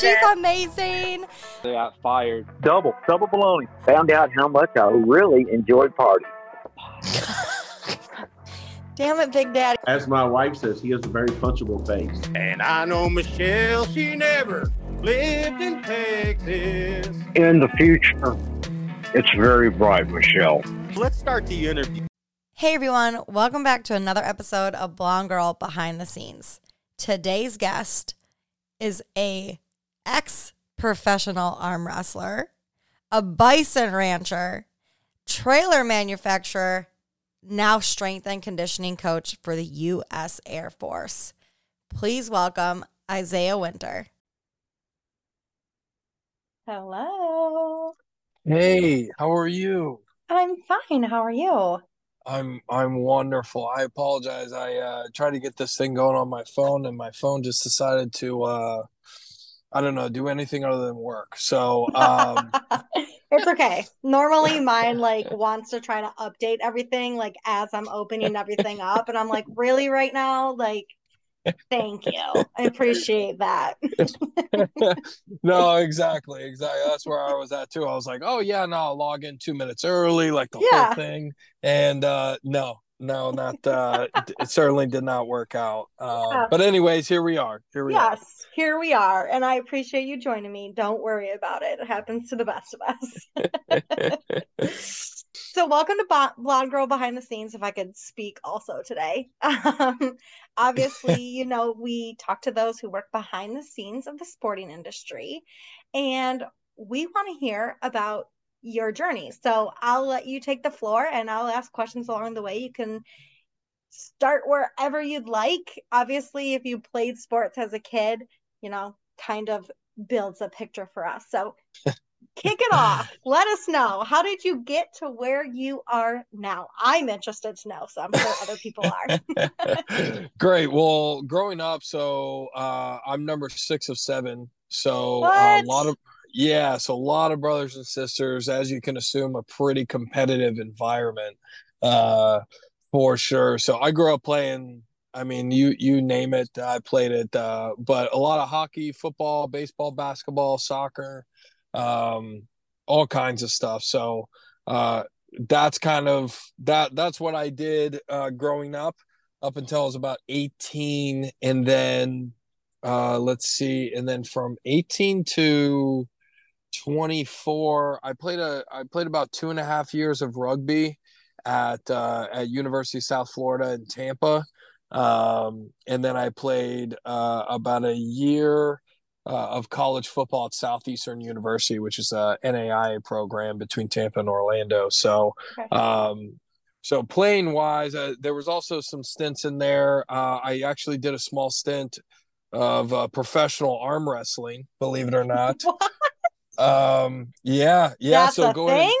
She's amazing. They got fired. Double, double baloney. Found out how much I really enjoyed parties. Damn it, Big Daddy. As my wife says, he has a very punchable face. And I know Michelle, she never lived in Texas. In the future, it's very bright, Michelle. Let's start the interview. Hey everyone, welcome back to another episode of Blonde Girl Behind the Scenes. Today's guest is a ex-professional arm wrestler, a bison rancher, trailer manufacturer, now strength and conditioning coach for the US Air Force. Please welcome Isaiah Winter. Hello. Hey, how are you? I'm fine. How are you? I'm I'm wonderful. I apologize. I uh tried to get this thing going on my phone and my phone just decided to uh I don't know, do anything other than work. So um it's okay. Normally mine like wants to try to update everything like as I'm opening everything up and I'm like, "Really right now?" Like Thank you. I appreciate that. no, exactly, exactly. That's where I was at too. I was like, oh yeah, no, I'll log in two minutes early, like the Yeah. whole thing. And uh no, no, not uh it, certainly did not work out. Uh, Yeah. but anyways, here we are. Here we yes, here we are. And I appreciate you joining me. Don't worry about it. It happens to the best of us. So, welcome to Bo- Blonde Girl Behind the Scenes. If I could speak also today, um, obviously, you know, we talk to those who work behind the scenes of the sporting industry, and we want to hear about your journey. So, I'll let you take the floor, and I'll ask questions along the way. You can start wherever you'd like. Obviously, if you played sports as a kid, you know, kind of builds a picture for us. So, kick it off. Let us know. How did you get to where you are now? I'm interested to know, so I'm sure other people are. Great. Well, growing up, so uh, I'm number six of seven. So a lot of yeah, so a lot of brothers and sisters, as you can assume, a pretty competitive environment, uh, for sure. So I grew up playing. I mean, you you name it, I played it. Uh, but a lot of hockey, football, baseball, basketball, soccer, um, all kinds of stuff. So uh, that's kind of that. That's what I did uh, growing up up until I was about 18 and then uh let's see and then from 18 to 24 I played a I played about two and a half years of rugby at uh at University of South Florida in Tampa um and then I played uh about a year uh, of college football at Southeastern University, which is a NAIA program between Tampa and Orlando. So, Okay. um, so playing wise, uh, there was also some stints in there. Uh, I actually did a small stint of uh, professional arm wrestling, believe it or not. um, yeah, yeah. That's so go thing.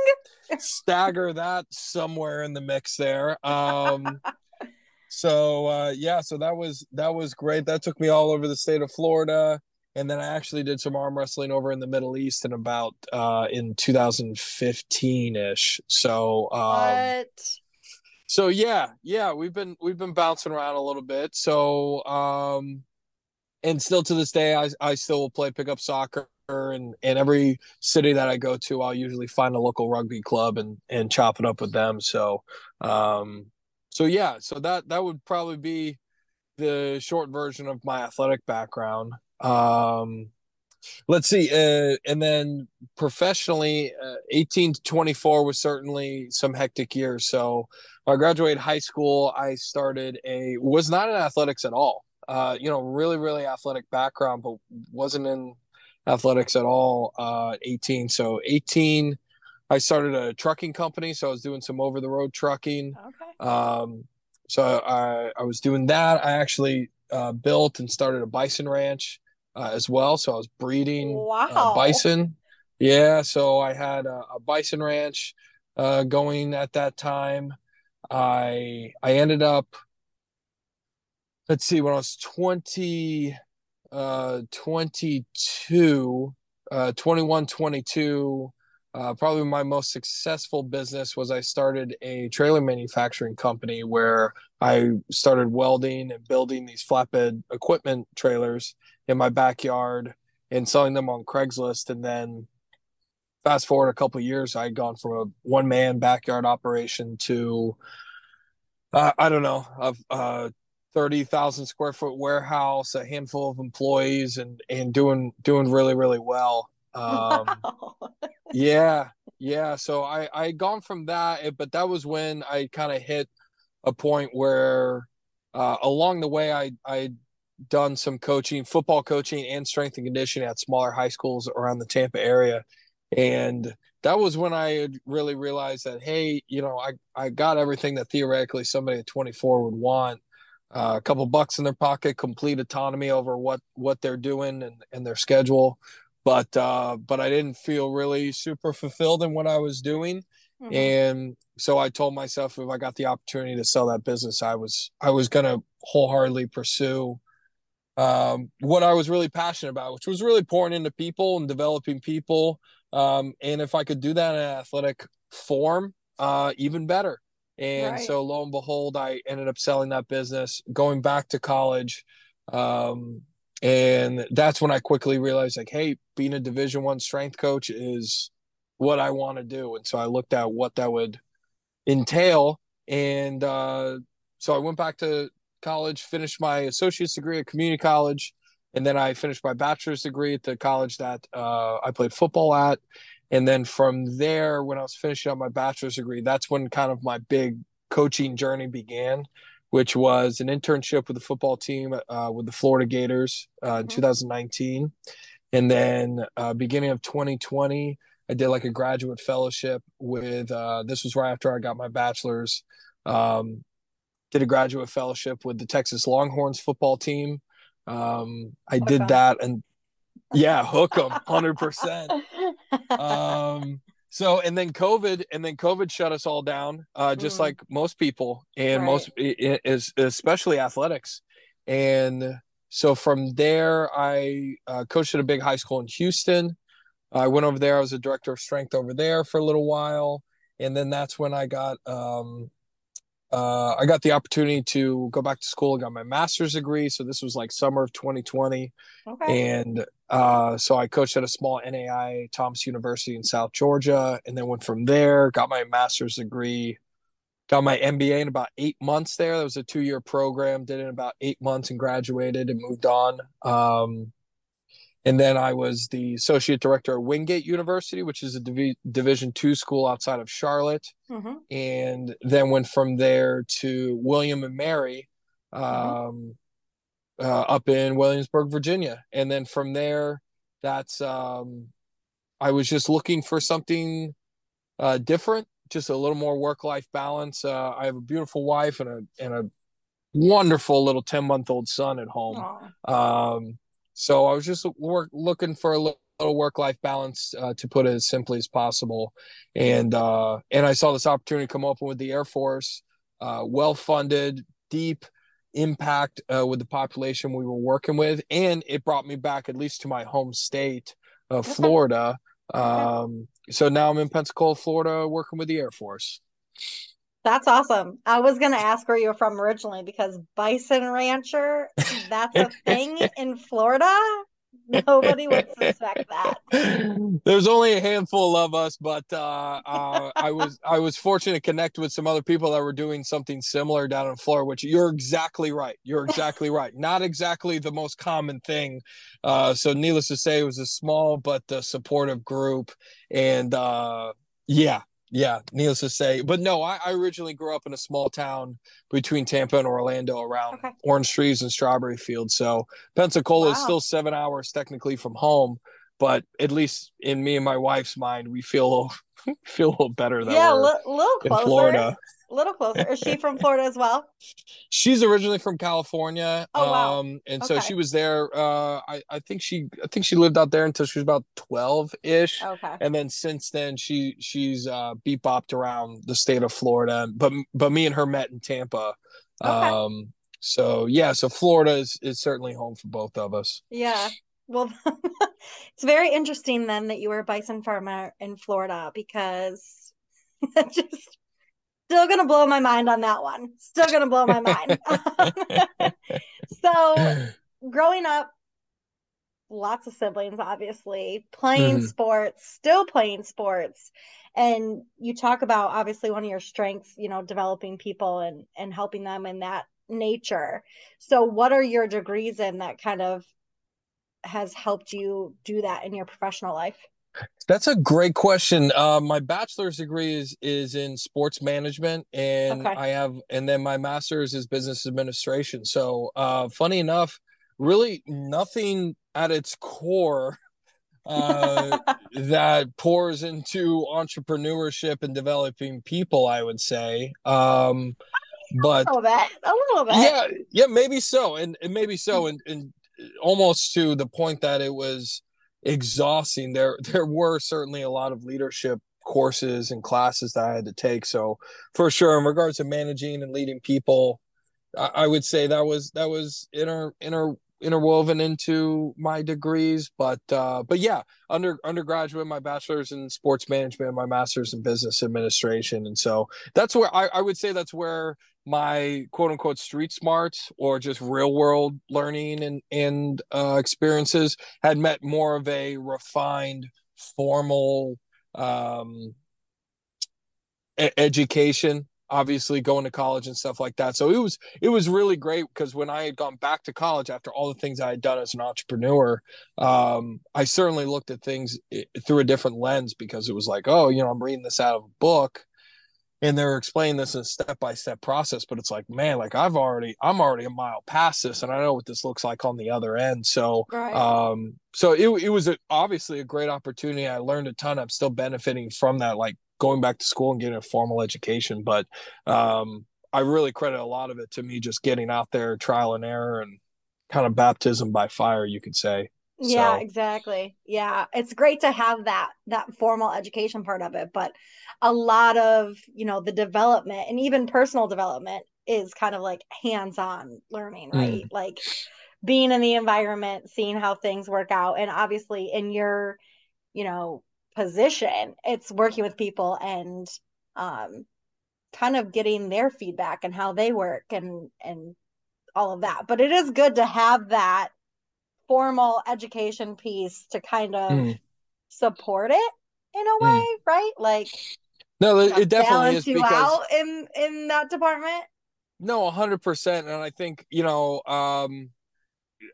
and stagger that somewhere in the mix there. Um, so uh, yeah, so that was that was great. That took me all over the state of Florida. And then I actually did some arm wrestling over in the Middle East in about uh, in 2015 ish. So um, What? so yeah, yeah, we've been we've been bouncing around a little bit. So um and still to this day I I still will play pickup soccer and and every city that I go to I'll usually find a local rugby club and and chop it up with them. So um so yeah, so that that would probably be the short version of my athletic background. Um let's see uh, and then professionally uh, 18 to 24 was certainly some hectic years so I graduated high school, I started a was not in athletics at all. Uh, you know, really, really athletic background, but wasn't in athletics at all. Uh, 18, so 18, I started a trucking company, so I was doing some over the road trucking. Okay. Um, so I I was doing that. I actually uh, built and started a bison ranch uh, as well. So I was breeding uh, Wow. bison. Yeah, so I had a, a bison ranch uh, going at that time. I I ended up let's see when I was 20 uh 22 uh 21 22 uh, probably my most successful business was I started a trailer manufacturing company where I started welding and building these flatbed equipment trailers in my backyard and selling them on Craigslist. And then fast forward a couple years, I had gone from a one man backyard operation to uh, I don't know, of uh, thirty thousand square foot warehouse, a handful of employees, and and doing doing really really well. Um, Wow. yeah, yeah. So I I had gone from that, eh, but that was when I kind of hit a point where uh, along the way I I done some coaching, football coaching, and strength and conditioning at smaller high schools around the Tampa area, and that was when I had really realized that hey, you know, I I got everything that theoretically somebody at 24 would want. Uh, a couple bucks in their pocket, complete autonomy over what what they're doing and, and their schedule, but uh, but I didn't feel really super fulfilled in what I was doing, Mhm. and so I told myself if I got the opportunity to sell that business, I was I was gonna wholeheartedly pursue um, what I was really passionate about, which was really pouring into people and developing people. Um, and if I could do that in an athletic form, uh, even better. And Right. so lo and behold, I ended up selling that business, going back to college. Um, and that's when I quickly realized like, hey, being a division one strength coach is what I want to do. And so I looked at what that would entail. And uh, so I went back to college, finished my associate's degree at community college, and then I finished my bachelor's degree at the college that uh, I played football at. And then from there, when I was finishing up my bachelor's degree, that's when kind of my big coaching journey began, which was an internship with the football team uh, with the Florida Gators uh, in Mhm. 2019. And then uh, beginning of 2020, I did like a graduate fellowship with, uh, this was right after I got my bachelor's. Um, did a graduate fellowship with the Texas Longhorns football team. Um, I Hook did 'em. that and yeah, hook them 100%. Um, so and then COVID and then COVID shut us all down, uh, just Mm. like most people and Right. most i- i- is especially athletics. And so from there, I uh, coached at a big high school in Houston. I went over there. I was a director of strength over there for a little while, and then that's when I got um, uh, I got the opportunity to go back to school. and got my master's degree. So this was like summer of 2020 okay. and uh, so I coached at a small NAI Thomas University in South Georgia, and then went from there. Got my master's degree, got my MBA in about eight months. There, that was a two-year program. Did it in about eight months and graduated and moved on. Um, and then I was the associate director at Wingate University, which is a Divi- Division two school outside of Charlotte Mhm. and then went from there to William and Mary um, Mm-hmm. Uh, up in Williamsburg, Virginia. And then from there, that's um, I was just looking for something uh, different, just a little more work life balance. Uh, I have a beautiful wife and a and a wonderful little ten month old son at home. Um, so I was just work, looking for a little, work life balance, uh, to put it as simply as possible. And uh, and I saw this opportunity come open with the Air Force, uh, well funded, deep impact uh, with the population we were working with, and it brought me back at least to my home state of Florida. Um, so now I'm in Pensacola, Florida, working with the Air Force. That's awesome. I was gonna ask where you were from originally because Bison Rancher, that's a thing in Florida. Nobody would suspect that. There's only a handful of us, but uh, uh, I was I was fortunate to connect with some other people that were doing something similar down in Florida. Which you're exactly right. You're exactly right. Not exactly the most common thing. Uh, so, needless to say, it was a small but uh, supportive group, and uh, yeah, yeah. Needless to say, but no, I, I originally grew up in a small town between Tampa and Orlando, around Okay. orange trees and strawberry fields. So Pensacola is still seven hours technically from home, but at least in me and my wife's mind, we feel feel a little better that Yeah, a we're li- little in closer. Florida. A little closer. Is she from Florida as well? She's originally from California, Oh, wow. um, and so she was there. Uh, I I think she I think she lived out there until she was about twelve ish. Okay. And then since then, she she's uh, beat bopped around the state of Florida. But but me and her met in Tampa. Okay. Um, so yeah, so Florida is is certainly home for both of us. Yeah. Well, it's very interesting then that you were a bison farmer in Florida because that just still gonna blow my mind on that one. Still gonna blow my mind. so growing up, lots of siblings, obviously, playing Mhm. sports, still playing sports. And you talk about obviously one of your strengths, you know, developing people and and helping them in that nature. So what are your degrees in that kind of has helped you do that in your professional life? That's a great question. Uh, my bachelor's degree is is in sports management, and Okay. I have, and then my master's is business administration. So, uh, funny enough, really nothing at its core uh, that pours into entrepreneurship and developing people. I would say, um, but A little bit, a little bit. yeah yeah maybe so and, and maybe so and, and almost to the point that it was exhausting. There there were certainly a lot of leadership courses and classes that i had to take. So for sure in regards to managing and leading people i, I would say that was that was inter inter interwoven into my degrees but uh but yeah under undergraduate my bachelor's in sports management my master's in business administration. And so that's where i, I would say that's where my quote unquote street smarts or just real world learning and and uh, experiences had met more of a refined formal um, education obviously going to college and stuff like that. So it was it was really great because when i had gone back to college after all the things i had done as an entrepreneur um, i certainly looked at things through a different lens because it was like oh you know i'm reading this out of a book and they're explaining this in a step-by-step process but it's like man like i've already i'm already a mile past this and i know what this looks like on the other end. So Right. um so it, it was a, obviously a great opportunity. I learned a ton. I'm still benefiting from that like going back to school and getting a formal education but um i really credit a lot of it to me just getting out there trial and error and kind of baptism by fire you could say Yeah, So- exactly. Yeah, it's great to have that that formal education part of it, but a lot of, you know, the development and even personal development is kind of like hands-on learning, Mm. right? Like being in the environment, seeing how things work out, and obviously in your, you know, position, it's working with people and um kind of getting their feedback and how they work and and all of that. But it is good to have that formal education piece to kind of Mm. support it in a way, right? Like no it, it definitely is you because out in in that department. No, 100%. And I think, you know, um,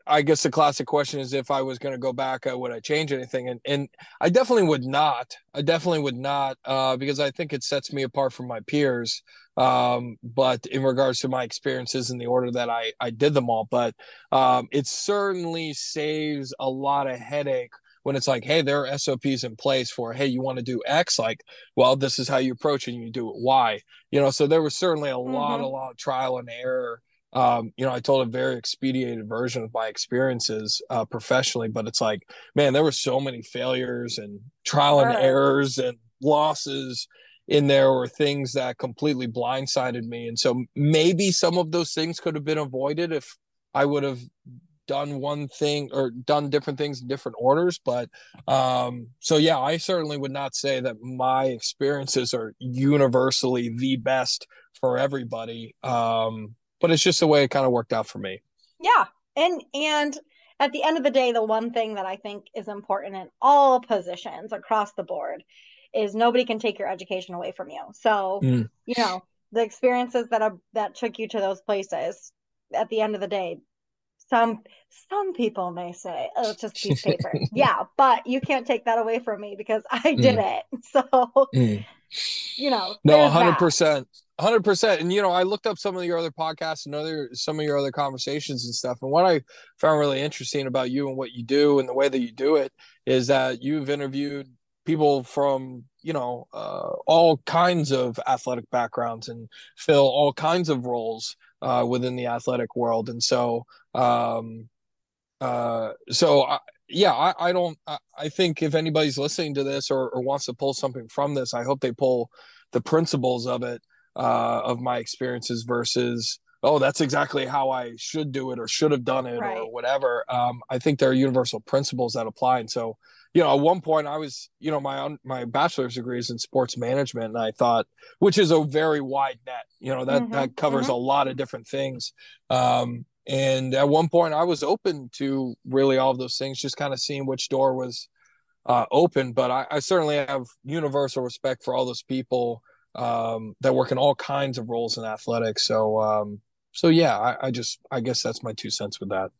I guess the classic question is if I was going to go back, uh, would I change anything? And and I definitely would not. I definitely would not, uh, because I think it sets me apart from my peers. Um, but in regards to my experiences in the order that I I did them all, but um, it certainly saves a lot of headache when it's like, hey, there are SOPs in place for, hey, you want to do X, like, well, this is how you approach it, and you do it Y. You know, so there was certainly a lot, Mhm. a lot of trial and error um, you know, I told a very expedited version of my experiences uh, professionally, but it's like, man, there were so many failures and trial and Sure. errors and losses in there were things that completely blindsided me. And so maybe some of those things could have been avoided if I would have done one thing or done different things in different orders. But um, so, yeah, I certainly would not say that my experiences are universally the best for everybody. Um, but it's just the way it kind of worked out for me. Yeah. And and at the end of the day, the one thing that I think is important in all positions across the board is nobody can take your education away from you. So, Mm. you know, the experiences that are that took you to those places, at the end of the day, some some people may say, "Oh, it's just piece of paper." yeah, but you can't take that away from me because I did it. So, you know, No, 100% hundred percent. And you know, I looked up some of your other podcasts and other some of your other conversations and stuff. And what I found really interesting about you and what you do and the way that you do it is that you've interviewed people from you know uh, all kinds of athletic backgrounds and fill all kinds of roles uh, within the athletic world. And so, um, uh, so I, yeah, I, I don't. I, I think if anybody's listening to this or, or wants to pull something from this, I hope they pull the principles of it, uh, of my experiences versus oh, that's exactly how I should do it or should have done it Right. or whatever. Um, I think there are universal principles that apply, and so you know, at one point I was, you know, my un- my bachelor's degree is in sports management, and I thought, which is a very wide net, you know, that Mhm, that covers a lot of different things. Um, and at one point I was open to really all of those things, just kind of seeing which door was uh, open. But I, I, certainly have universal respect for all those people um, that work in all kinds of roles in athletics. So, um, so yeah, I, I, just I guess that's my two cents with that.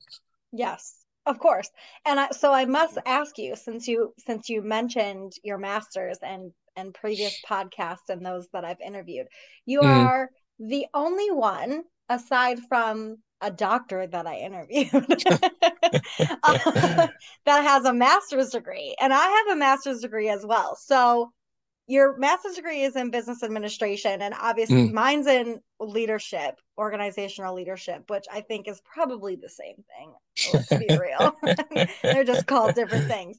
Yes, of course. And I, so I must ask you, since you since you mentioned your masters and and previous podcasts and those that I've interviewed, you mm. are the only one aside from a doctor that I interviewed uh, that has a master's degree, and I have a master's degree as well. So your master's degree is in business administration, and obviously mm. mine's in leadership, organizational leadership, which I think is probably the same thing. Let's be real; they're just called different things.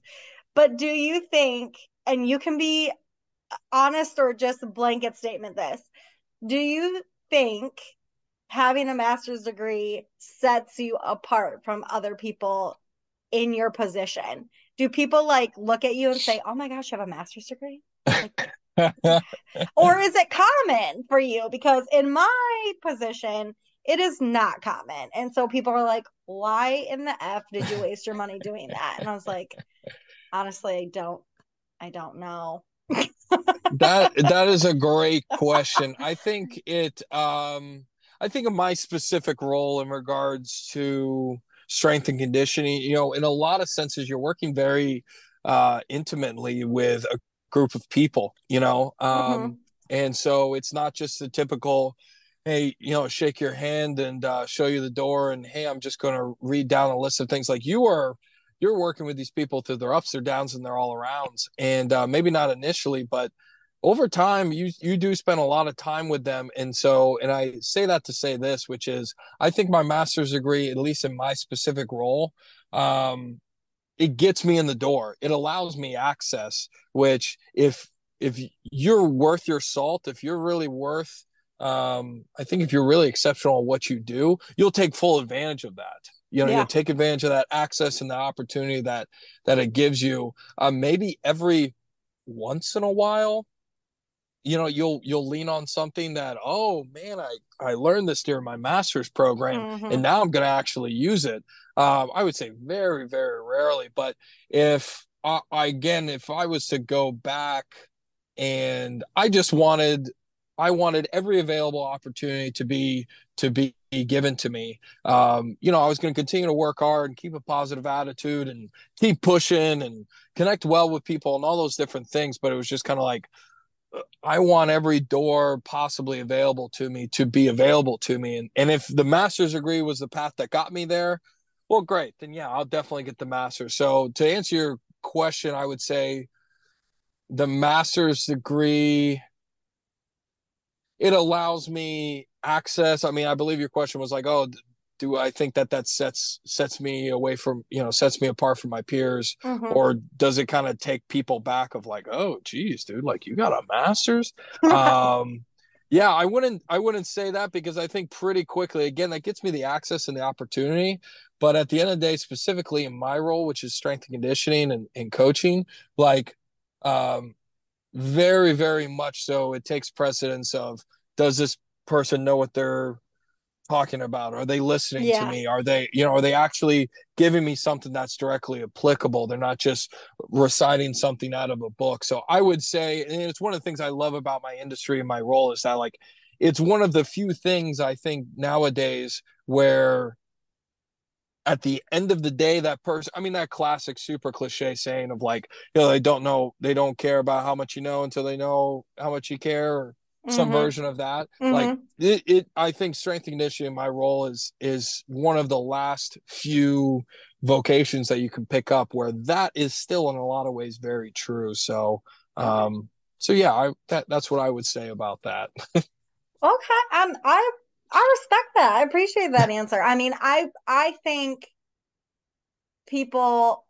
But do you think, and you can be honest or just blanket statement this, do you think having a master's degree sets you apart from other people in your position? Do people like look at you and say, "Oh my gosh, you have a master's degree"? Like, or is it common for you? Because in my position, it is not common. And so people are like, why in the F did you waste your money doing that? And I was like, honestly, I don't I don't know. that that is a great question. I think it um I think of my specific role in regards to strength and conditioning, you know, in a lot of senses, you're working very uh, intimately with a group of people, you know, um, mm-hmm. and so it's not just the typical, hey, you know, shake your hand and uh, show you the door, and hey, I'm just going to read down a list of things. Like you are, you're working with these people through their ups, their downs, and their all arounds, and uh, maybe not initially, but over time you you do spend a lot of time with them and so and i say that to say this which is i think my master's degree at least in my specific role um it gets me in the door. It allows me access which if if you're worth your salt if you're really worth um i think if you're really exceptional at what you do you'll take full advantage of that. You know yeah. you take advantage of that access and the opportunity that that it gives you. Um, maybe every once in a while you know you'll you'll lean on something that oh man i i learned this during my master's program mm-hmm. and now i'm going to actually use it um, i would say very very rarely but if I, again if i was to go back and i just wanted i wanted every available opportunity to be to be given to me um, you know i was going to continue to work hard and keep a positive attitude and keep pushing and connect well with people and all those different things but it was just kind of like I want every door possibly available to me to be available to me. And, and if the master's degree was the path that got me there, well, great. Then yeah, I'll definitely get the master's. So to answer your question, I would say the master's degree, it allows me access. I mean, I believe your question was like, oh, do I think that that sets sets me away from you know sets me apart from my peers, mm-hmm. or does it kind of take people back of like, oh, geez, dude, like you got a master's? um, yeah, I wouldn't I wouldn't say that because I think pretty quickly again that gets me the access and the opportunity. But at the end of the day, specifically in my role, which is strength and conditioning and, and coaching, like um, very very much so, it takes precedence of does this person know what they're talking about? Are they listening yeah. to me? Are they, you know, are they actually giving me something that's directly applicable? They're not just reciting something out of a book. So I would say, and it's one of the things I love about my industry and my role is that like it's one of the few things I think nowadays where at the end of the day that person i mean that classic super cliche saying of like you know they don't know they don't care about how much you know until they know how much you care or some mm-hmm. version of that. Mm-hmm. like it, it i think strength and conditioning my role is is one of the last few vocations that you can pick up where that is still in a lot of ways very true. So um so yeah i that, that's what i would say about that. Okay um i i respect that. I appreciate that answer. I mean i i think people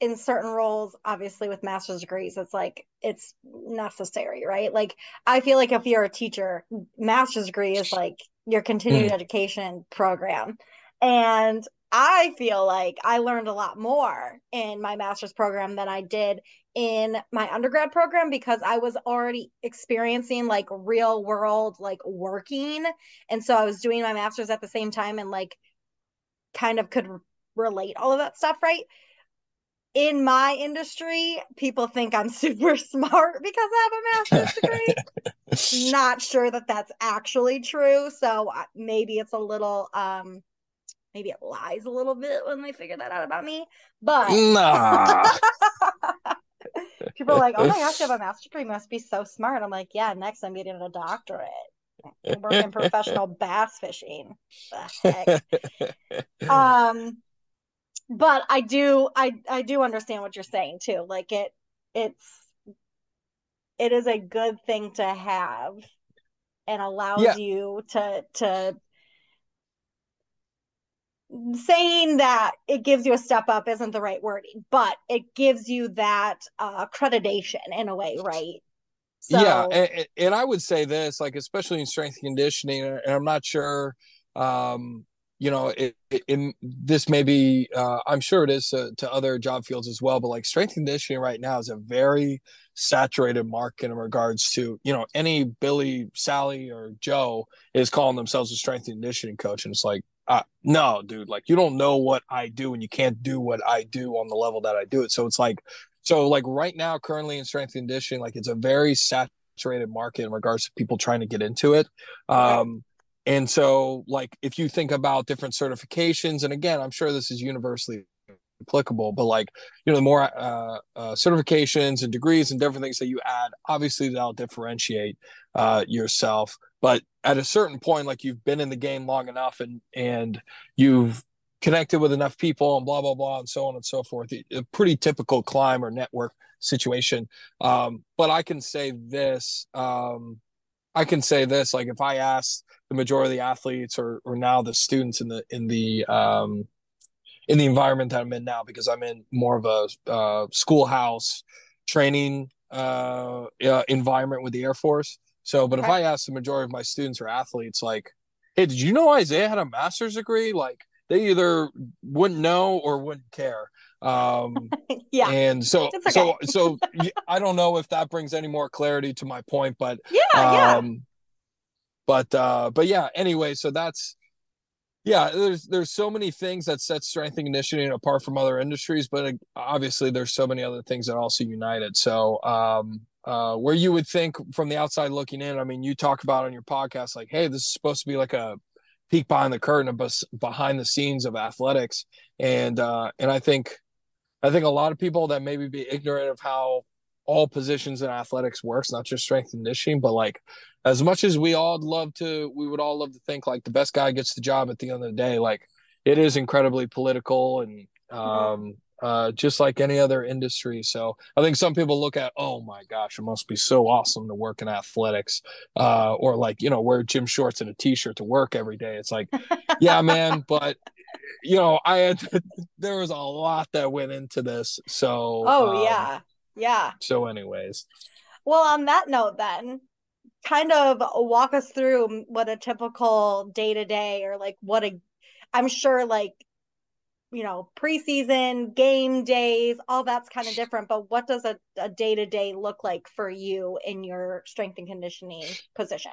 in certain roles obviously with master's degrees it's like it's necessary right like i feel like if you're a teacher master's degree is like your continued mm. education program and i feel like i learned a lot more in my master's program than i did in my undergrad program because i was already experiencing like real world like working and so i was doing my master's at the same time and like kind of could relate all of that stuff, right? In my industry, people think I'm super smart because I have a master's degree. Not sure that that's actually true. So maybe it's a little, um, maybe it lies a little bit when they figure that out about me. But Nah. people are like, oh my gosh, you have a master's degree, you must be so smart. I'm like, yeah, next I'm getting a doctorate. I work in professional bass fishing. The heck? um but i do i i do understand what you're saying too like it it's it is a good thing to have and allows Yeah. you to to saying that it gives you a step up isn't the right wording but it gives you that uh accreditation in a way right so yeah, and, and I would say this, like especially in strength and conditioning, and I'm not sure, um, you know, it, it, in this may be, uh, I'm sure it is to, to other job fields as well, but like strength conditioning right now is a very saturated market in regards to, you know, any Billy, Sally, or Joe is calling themselves a strength conditioning coach, and it's like, uh, no, dude, like you don't know what I do, and you can't do what I do on the level that I do it. So it's like so like right now, currently in strength conditioning, like it's a very saturated market in regards to people trying to get into it. Um, and so like if you think about different certifications, and again, I'm sure this is universally applicable, but like you know, the more uh, uh, certifications and degrees and different things that you add, obviously that'll differentiate uh, yourself. But at a certain point, like you've been in the game long enough, and and you've connected with enough people and blah blah blah and so on and so forth a pretty typical climb or network situation um, but i can say this um, i can say this like if i ask the majority of the athletes or or now the students in the in the um, in the environment that i'm in now because i'm in more of a uh, schoolhouse training uh, uh, environment with the air force. So but if i ask the majority of my students or athletes like hey did you know isaiah had a master's degree? Like they either wouldn't know or wouldn't care. Um, yeah. and so, It's so, so I don't know if that brings any more clarity to my point, but, yeah yeah. um, but, uh, but yeah, anyway, so that's, yeah, there's, there's so many things that set strength and conditioning apart from other industries, but obviously there's so many other things that also unite it. So, um, uh, where you would think from the outside looking in, I mean, you talk about on your podcast, like, Hey, this is supposed to be like a, peek behind the curtain of bes- behind the scenes of athletics. And uh and i think i think a lot of people that maybe be ignorant of how all positions in athletics works not just strength and conditioning but like as much as we all love to we would all love to think like the best guy gets the job at the end of the day. Like it is incredibly political and um uh just like any other industry. So i think some people look at oh my gosh it must be so awesome to work in athletics uh, or like you know wear gym shorts and a t-shirt to work every day. It's like, yeah, man, but you know, I had there was a lot that went into this. So oh um, yeah yeah So, anyways, Well, on that note, then, kind of walk us through what a typical day to day or like what a, I'm sure like, you know, preseason, game days, all that's kind of different. But what does a, a day to day look like for you in your strength and conditioning position?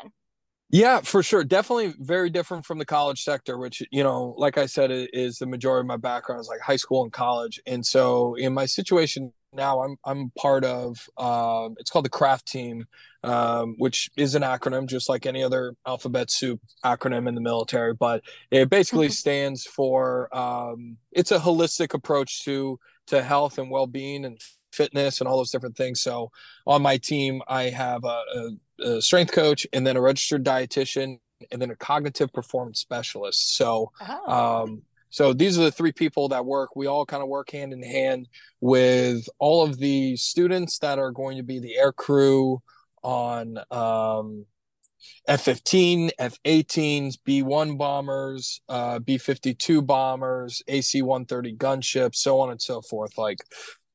Yeah, for sure. Definitely very different from the college sector, which, you know, like I said, is the majority of my background is like high school and college. And so in my situation now, I'm I'm part of um, it's called the craft team, um, which is an acronym just like any other alphabet soup acronym in the military, but it basically stands for um, it's a holistic approach to to health and well-being and fitness and all those different things. So on my team, I have a, a, a strength coach and then a registered dietitian and then a cognitive performance specialist. So Oh, um, so these are the three people that work. We all kind of work hand in hand with all of the students that are going to be the air crew on um, F-15, F-18s, B-1 bombers, uh, B-52 bombers, AC-130 gunships, so on and so forth. Like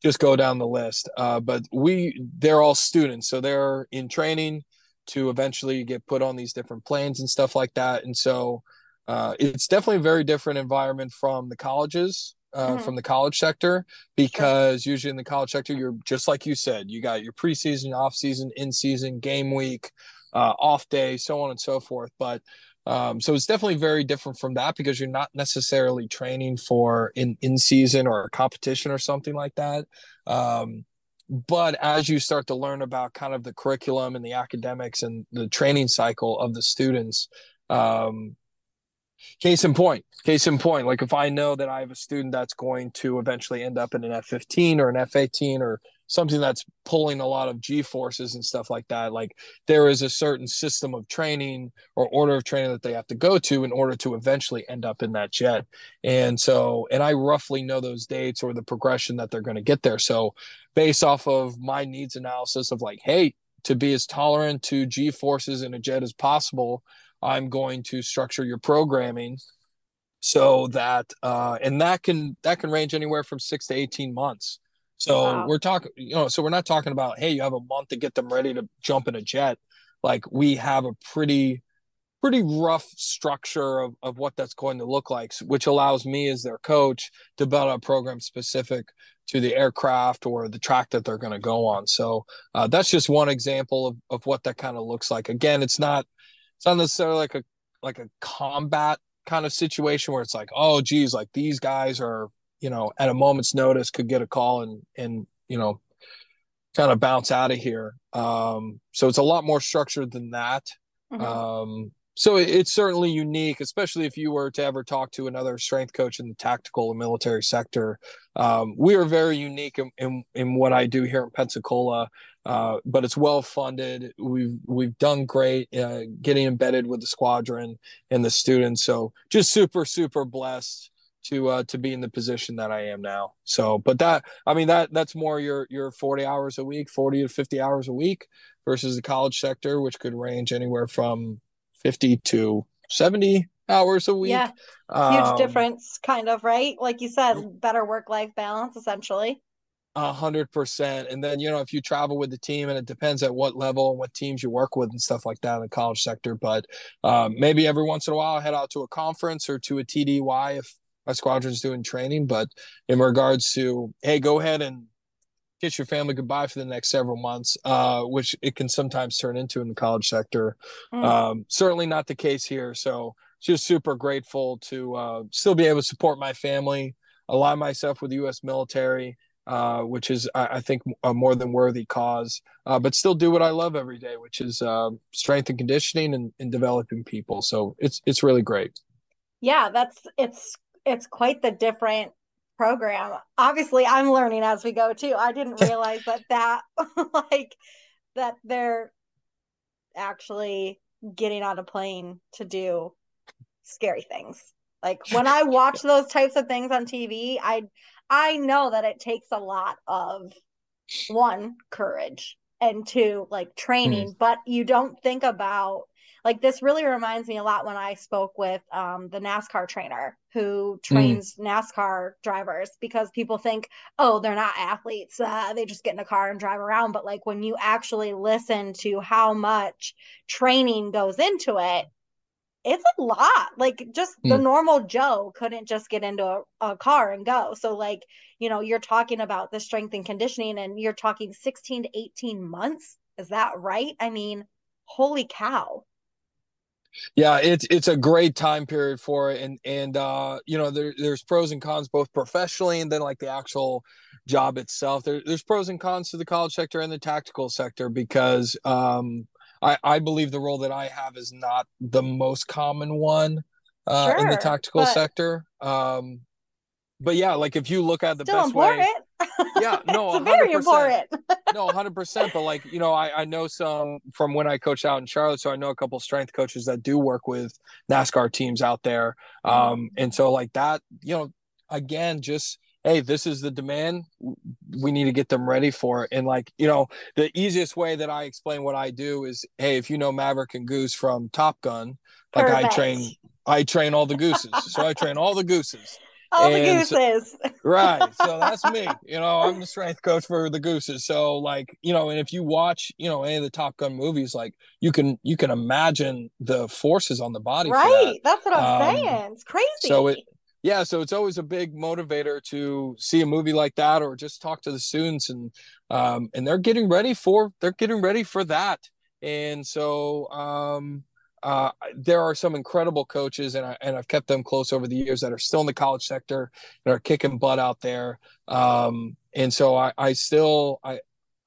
just go down the list. Uh, but we, they're all students, so they're in training to eventually get put on these different planes and stuff like that. And so uh, it's definitely a very different environment from the colleges, uh, Mhm. from the college sector, because usually in the college sector, you're just like you said, you got your preseason, off season, in season, game week, uh, off day, so on and so forth. But Um, so it's definitely very different from that because you're not necessarily training for in in season or a competition or something like that. Um, but as you start to learn about kind of the curriculum and the academics and the training cycle of the students, um, case in point, case in point, like if I know that I have a student that's going to eventually end up in an F15 or an F18 or something that's pulling a lot of G forces and stuff like that. Like there is a certain system of training or order of training that they have to go to in order to eventually end up in that jet. And so, and I roughly know those dates or the progression that they're going to get there. So, based off of my needs analysis of like, hey, to be as tolerant to G forces in a jet as possible, I'm going to structure your programming so that uh and that can that can range anywhere from 6 to 18 months so wow. we're talking, you know, so we're not talking about, hey, you have a month to get them ready to jump in a jet. Like we have a pretty, pretty rough structure of, of what that's going to look like, which allows me as their coach to build a program specific to the aircraft or the track that they're going to go on. So uh, that's just one example of, of what that kind of looks like. Again, it's not, it's not necessarily like a, like a combat kind of situation where it's like, oh, geez, like these guys are you know, at a moment's notice could get a call and and you know, kind of bounce out of here. Um, so it's a lot more structured than that. Mm-hmm. Um, so it, it's certainly unique, especially if you were to ever talk to another strength coach in the tactical and military sector. Um, we are very unique in, in, in, what I do here in Pensacola, uh, but it's well funded. We've we've done great uh, getting embedded with the squadron and the students. So just super super blessed to uh, to be in the position that I am now. So, but that I mean that that's more your your 40 hours a week, 40 to 50 hours a week versus the college sector, which could range anywhere from 50 to 70 hours a week. Yeah, huge um, difference, kind of right. Like you said, better work life balance, essentially. A hundred percent. And then, you know, if you travel with the team and it depends at what level and what teams you work with and stuff like that in the college sector. But um, maybe every once in a while, I head out to a conference or to a TDY if my squadron's doing training. But in regards to, hey, go ahead and kiss your family goodbye for the next several months, uh, which it can sometimes turn into in the college sector. Mm. Um, certainly not the case here. So just super grateful to uh, still be able to support my family, align myself with the U.S. military. Uh, which is, I, I, think, a more than worthy cause, uh, but still do what I love every day, which is um, strength and conditioning and, and developing people. So it's it's really great. Yeah, that's it's it's quite the different program. Obviously, I'm learning as we go too. I didn't realize that that like that they're actually getting on a plane to do scary things. Like when I watch those types of things on TV, I I know that it takes a lot of one courage and two like training, mm. but you don't think about like this really reminds me a lot when I spoke with um, the NASCAR trainer who trains mm. NASCAR drivers because people think, oh, they're not athletes. Uh, they just get in a car and drive around. But like when you actually listen to how much training goes into it, it's a lot. Like just mm. the normal Joe couldn't just get into a, a car and go. So like, you know, you're talking about the strength and conditioning and you're talking 16 to 18 months. Is that right? I mean, holy cow yeah it's it's a great time period for it. And and uh you know there, there's pros and cons both professionally and then like the actual job itself. There, there's pros and cons to the college sector and the tactical sector because um i i believe the role that i have is not the most common one uh sure, in the tactical but... sector. Um but yeah, like if you look at the Still best important. way, yeah, no, it's very important. no, hundred percent. But like you know, I I know some from when I coached out in Charlotte, so I know a couple strength coaches that do work with NASCAR teams out there. Um, mm-hmm. and so like that, you know, again, just hey, this is the demand. We need to get them ready for it. And like you know, the easiest way that I explain what I do is, hey, if you know Maverick and Goose from Top Gun, like Perfect. I train, I train all the gooses. so I train all the gooses all and the gooses. So, right. So that's me. You know, I'm the strength coach for the gooses. So like, you know, and if you watch, you know, any of the Top Gun movies, like you can you can imagine the forces on the body. Right. That. That's what I'm um, saying. It's crazy. So it yeah, so it's always a big motivator to see a movie like that or just talk to the students and um and they're getting ready for they're getting ready for that. And so um uh, there are some incredible coaches, and I and I've kept them close over the years that are still in the college sector and are kicking butt out there. Um, and so I, I still I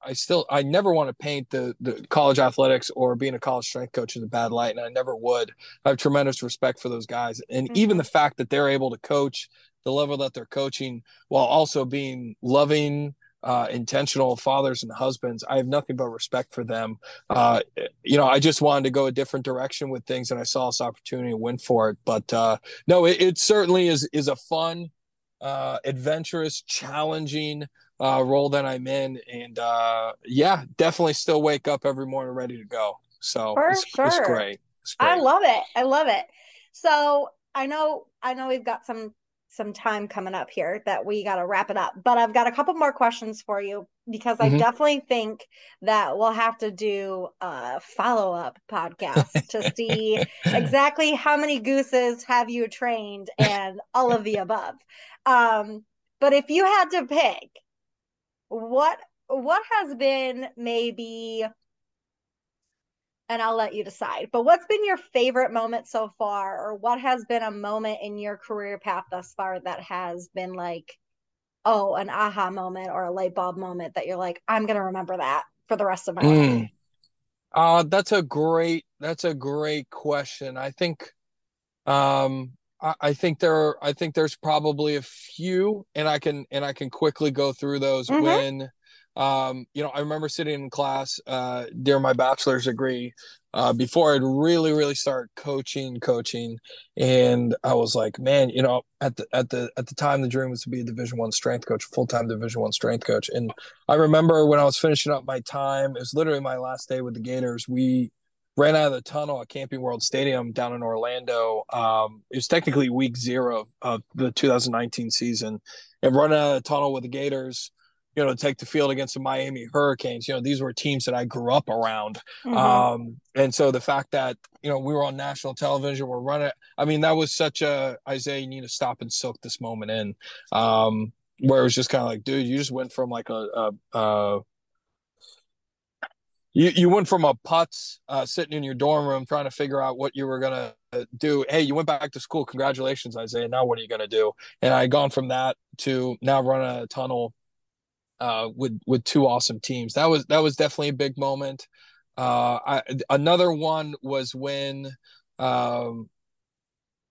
I still I never want to paint the the college athletics or being a college strength coach in a bad light, and I never would. I have tremendous respect for those guys, and mm-hmm. even the fact that they're able to coach the level that they're coaching while also being loving, uh, intentional fathers and husbands. I have nothing but respect for them. Uh, you know, I just wanted to go a different direction with things, and I saw this opportunity and went for it. But uh, no, it, it, certainly is is a fun, uh, adventurous, challenging uh, role that I'm in, and uh, yeah, definitely still wake up every morning ready to go. So it's, sure, it's great. it's great. I love it. I love it. So I know I know we've got some some time coming up here that we got to wrap it up. But I've got a couple more questions for you because mm-hmm. I definitely think that we'll have to do a follow up podcast to see exactly how many gooses have you trained and all of the above. Um, but if you had to pick, what what has been maybe and I'll let you decide. But what's been your favorite moment so far, or what has been a moment in your career path thus far that has been like, oh, an aha moment or a light bulb moment that you're like, I'm gonna remember that for the rest of my mm. life? Uh, that's a great that's a great question. I think um I, I think there are, I think there's probably a few and I can and I can quickly go through those mm-hmm. when um, you know, I remember sitting in class uh, during my bachelor's degree uh, before I'd really, really start coaching, coaching, and I was like, man, you know, at the at the at the time, the dream was to be a Division One strength coach, full time Division One strength coach. And I remember when I was finishing up my time, it was literally my last day with the Gators. We ran out of the tunnel at Camping World Stadium down in Orlando. Um, it was technically week zero of the 2019 season, and running out of the tunnel with the Gators you know, take the field against the Miami Hurricanes. You know, these were teams that I grew up around. Mm-hmm. Um, and so the fact that, you know, we were on national television, we're running, I mean, that was such a, Isaiah, you need to stop and soak this moment in. Um, where it was just kind of like, dude, you just went from like a, a, a you, you went from a putz uh, sitting in your dorm room trying to figure out what you were going to do. Hey, you went back to school. Congratulations, Isaiah. Now what are you going to do? And I gone from that to now run a tunnel uh, with with two awesome teams. That was that was definitely a big moment. Uh, I, another one was when um,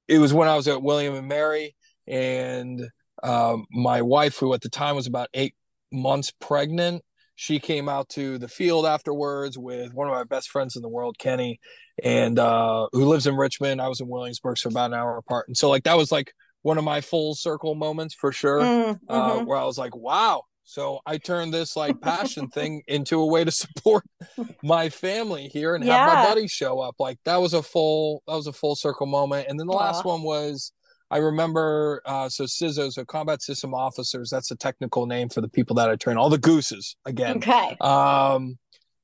it was when I was at William and Mary, and um, my wife, who at the time was about eight months pregnant, she came out to the field afterwards with one of my best friends in the world, Kenny, and uh, who lives in Richmond. I was in Williamsburg, so about an hour apart, and so like that was like one of my full circle moments for sure, mm, uh, mm-hmm. uh, where I was like, wow so I turned this like passion thing into a way to support my family here and yeah. have my buddies show up. Like that was a full that was a full circle moment. And then the Aww. last one was I remember uh so CISOs, so combat system officers, that's a technical name for the people that I train, all the gooses again. Okay. Um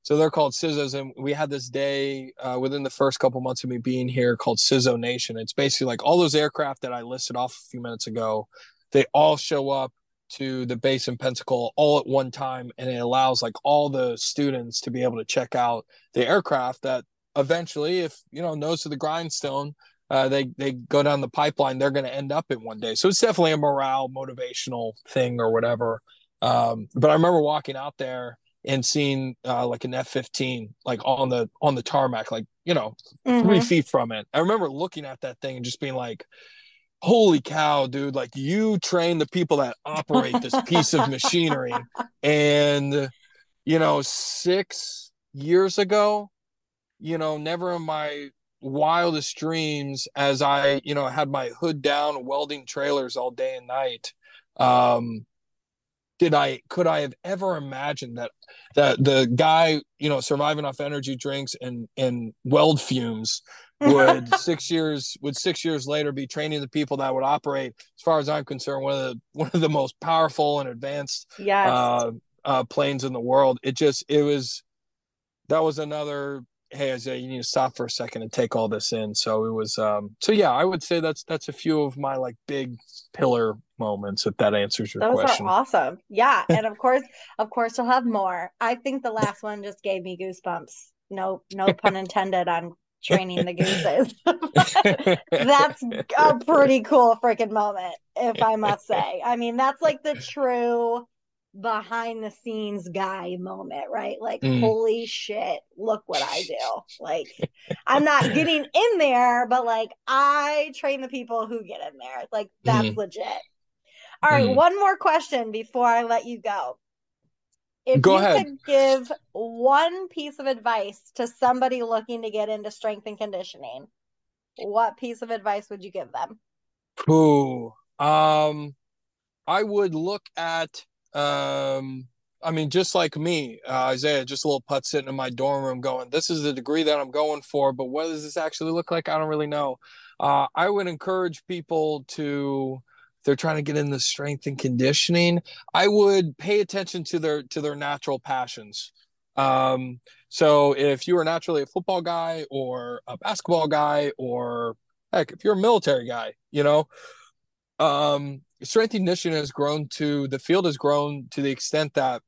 so they're called CISOs, and we had this day uh, within the first couple months of me being here called CISO Nation. It's basically like all those aircraft that I listed off a few minutes ago. They all show up to the base in Pensacola all at one time, and it allows like all the students to be able to check out the aircraft that eventually, if you know, nose to the grindstone, uh, they they go down the pipeline, they're going to end up in one day. So it's definitely a morale, motivational thing or whatever. Um, but I remember walking out there and seeing uh, like an F fifteen like on the on the tarmac, like you know, mm-hmm. three feet from it. I remember looking at that thing and just being like, holy cow dude like you train the people that operate this piece of machinery. And you know 6 years ago you know never in my wildest dreams as i you know had my hood down welding trailers all day and night um did i could i have ever imagined that that the guy you know surviving off energy drinks and and weld fumes would six years would six years later be training the people that would operate as far as i'm concerned one of the one of the most powerful and advanced yes. uh, uh, planes in the world. It just it was that was another hey Isaiah, you need to stop for a second and take all this in. So it was um so yeah i would say that's that's a few of my like big pillar moments if that answers your Those question. are awesome. Yeah and of course of course you'll have more. I think the last one just gave me goosebumps. No no pun intended on training the gooses. that's a pretty cool freaking moment, if I must say. I mean, that's like the true behind the scenes guy moment, right? Like, Mm. holy shit, look what I do. Like, I'm not getting in there, but like, I train the people who get in there. Like, that's Mhm. legit. All right, Mhm. one more question before I let you go. If Go you ahead. could give one piece of advice to somebody looking to get into strength and conditioning, what piece of advice would you give them? Ooh, um, I would look at, um, I mean, just like me, uh, Isaiah, just a little putt sitting in my dorm room going, this is the degree that I'm going for, but what does this actually look like? I don't really know. Uh, I would encourage people to, they're trying to get in the strength and conditioning, I would pay attention to their to their natural passions. Um, so if you are naturally a football guy or a basketball guy or heck, if you're a military guy, you know, um, strength and conditioning has grown to the field has grown to the extent that,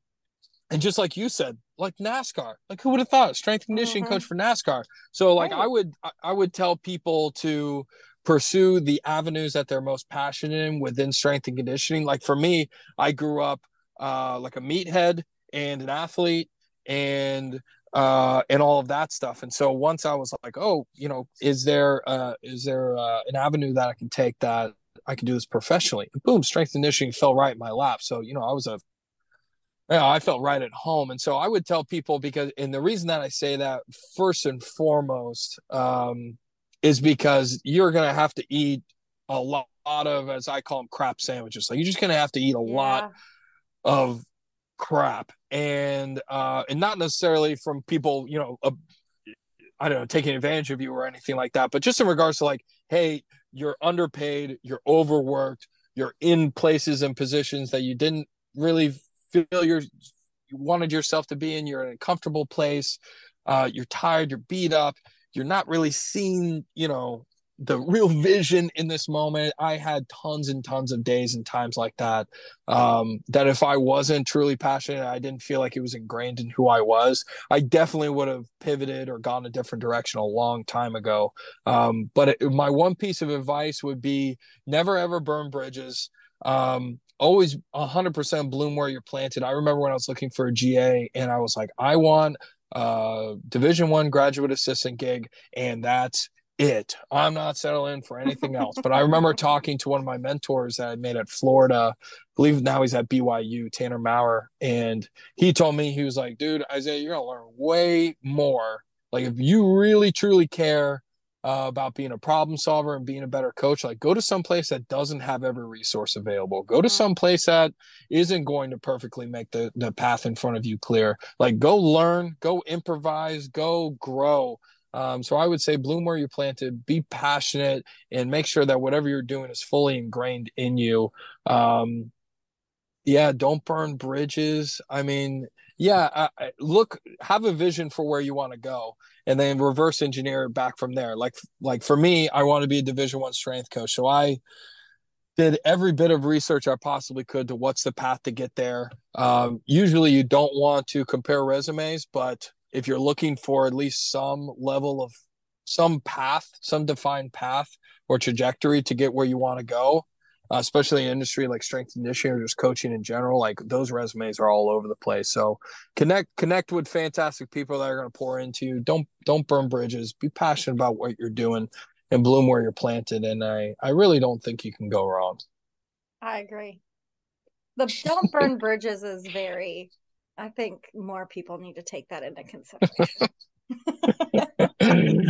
and just like you said, like NASCAR, like who would have thought strength and conditioning Mhm. coach for NASCAR? So like I would I would tell people to pursue the avenues that they're most passionate in within strength and conditioning. Like for me, I grew up uh, like a meathead and an athlete and uh and all of that stuff and so once i was like oh you know is there uh is there uh, an avenue that i can take that i can do this professionally and boom strength and conditioning fell right in my lap so you know i was a yeah, I felt right at home. And so I would tell people because, and the reason that I say that first and foremost um, is because you're going to have to eat a lot of, as I call them, crap sandwiches. Like you're just going to have to eat a lot of crap and uh and not necessarily from people you know uh, i don't know taking advantage of you or anything like that but just in regards to like hey you're underpaid you're overworked you're in places and positions that you didn't really feel you're you wanted yourself to be in you're in a comfortable place uh you're tired you're beat up you're not really seeing you know the real vision in this moment i had tons and tons of days and times like that um, that if I wasn't truly passionate, I didn't feel like it was ingrained in who I was, I definitely would have pivoted or gone a different direction a long time ago. Um, but it, my one piece of advice would be never ever burn bridges. Um, always 100% bloom where you're planted. I remember when I was looking for a GA and I was like, I want a division one graduate assistant gig and that's it. I'm not settling for anything else. But I remember talking to one of my mentors that I made at Florida. I believe now he's at BYU, Tanner Maurer, and he told me he was like, "Dude, Isaiah, you're gonna learn way more. Like if you really truly care uh, about being a problem solver and being a better coach, like go to some place that doesn't have every resource available. Go to Mhm. some place that isn't going to perfectly make the the path in front of you clear. Like go learn, go improvise, go grow." Um, so I would say bloom where you're planted, be passionate, and make sure that whatever you're doing is fully ingrained in you. Um, yeah, don't burn bridges. I mean, yeah, I, I, look, have a vision for where you want to go, and then reverse engineer it back from there. Like, like for me, I want to be a Division One strength coach, so I did every bit of research I possibly could to what's the path to get there. Um, usually, you don't want to compare resumes, but if you're looking for at least some level of some path, some defined path or trajectory to get where you want to go, uh, especially in industry like strength and conditioning or just coaching in general, like those resumes are all over the place. So connect connect with fantastic people that are going to pour into you. Don't don't burn bridges. Be passionate about what you're doing and bloom where you're planted. And I I really don't think you can go wrong. I agree. The don't burn bridges is very, I think more people need to take that into consideration.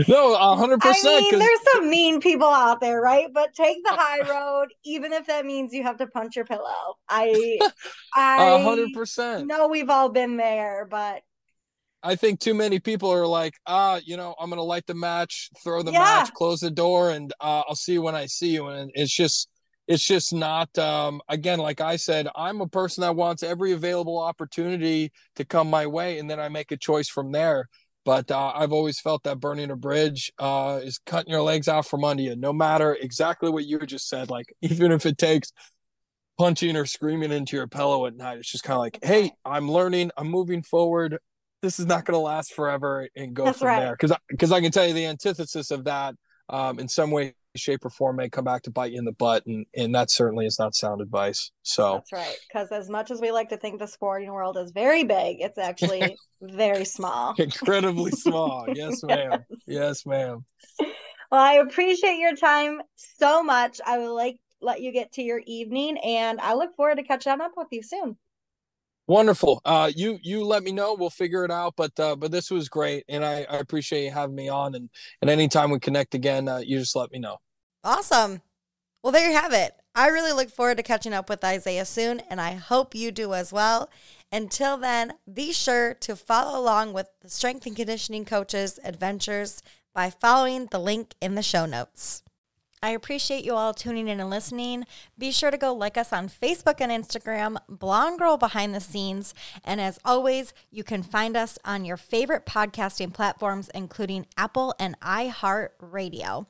no, a hundred I percent. mean, there's some mean people out there, right? But take the high road, even if that means you have to punch your pillow. I, I hundred percent. know we've all been there, but I think too many people are like, ah, you know, I'm gonna light the match, throw the Yeah. match, close the door, and uh, I'll see you when I see you. And it's just, it's just not. Um, again, like I said, I'm a person that wants every available opportunity to come my way, and then I make a choice from there. But uh, I've always felt that burning a bridge uh, is cutting your legs out from under you, no matter exactly what you just said. Like even if it takes punching or screaming into your pillow at night, it's just kind of like, hey, I'm learning, I'm moving forward this is not going to last forever and go That's from right. there because because I, can tell you the antithesis of that um, in some way shape or form may come back to bite you in the butt and and that certainly is not sound advice so That's right. Because as much as we like to think the sporting world is very big, it's actually very small. incredibly small yes ma'am yes ma'am Well, I appreciate your time so much. I would like let you get to your evening, and I look forward to catching up with you soon. Wonderful uh you you let me know we'll figure it out but uh but this was great and i i appreciate you having me on and and anytime we connect again uh, you just let me know Awesome. Well, there you have it. I really look forward to catching up with Isaiah soon, and I hope you do as well. Until then, be sure to follow along with the strength and conditioning coaches' adventures by following the link in the show notes. I appreciate you all tuning in and listening. Be sure to go like us on Facebook and Instagram, Blonde Girl Behind the Scenes. And as always, you can find us on your favorite podcasting platforms, including Apple and iHeartRadio.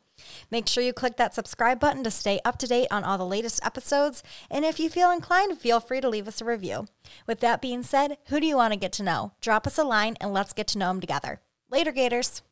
Make sure you click that subscribe button to stay up to date on all the latest episodes. And if you feel inclined, feel free to leave us a review. With that being said, who do you want to get to know? Drop us a line and let's get to know them together. Later, Gators.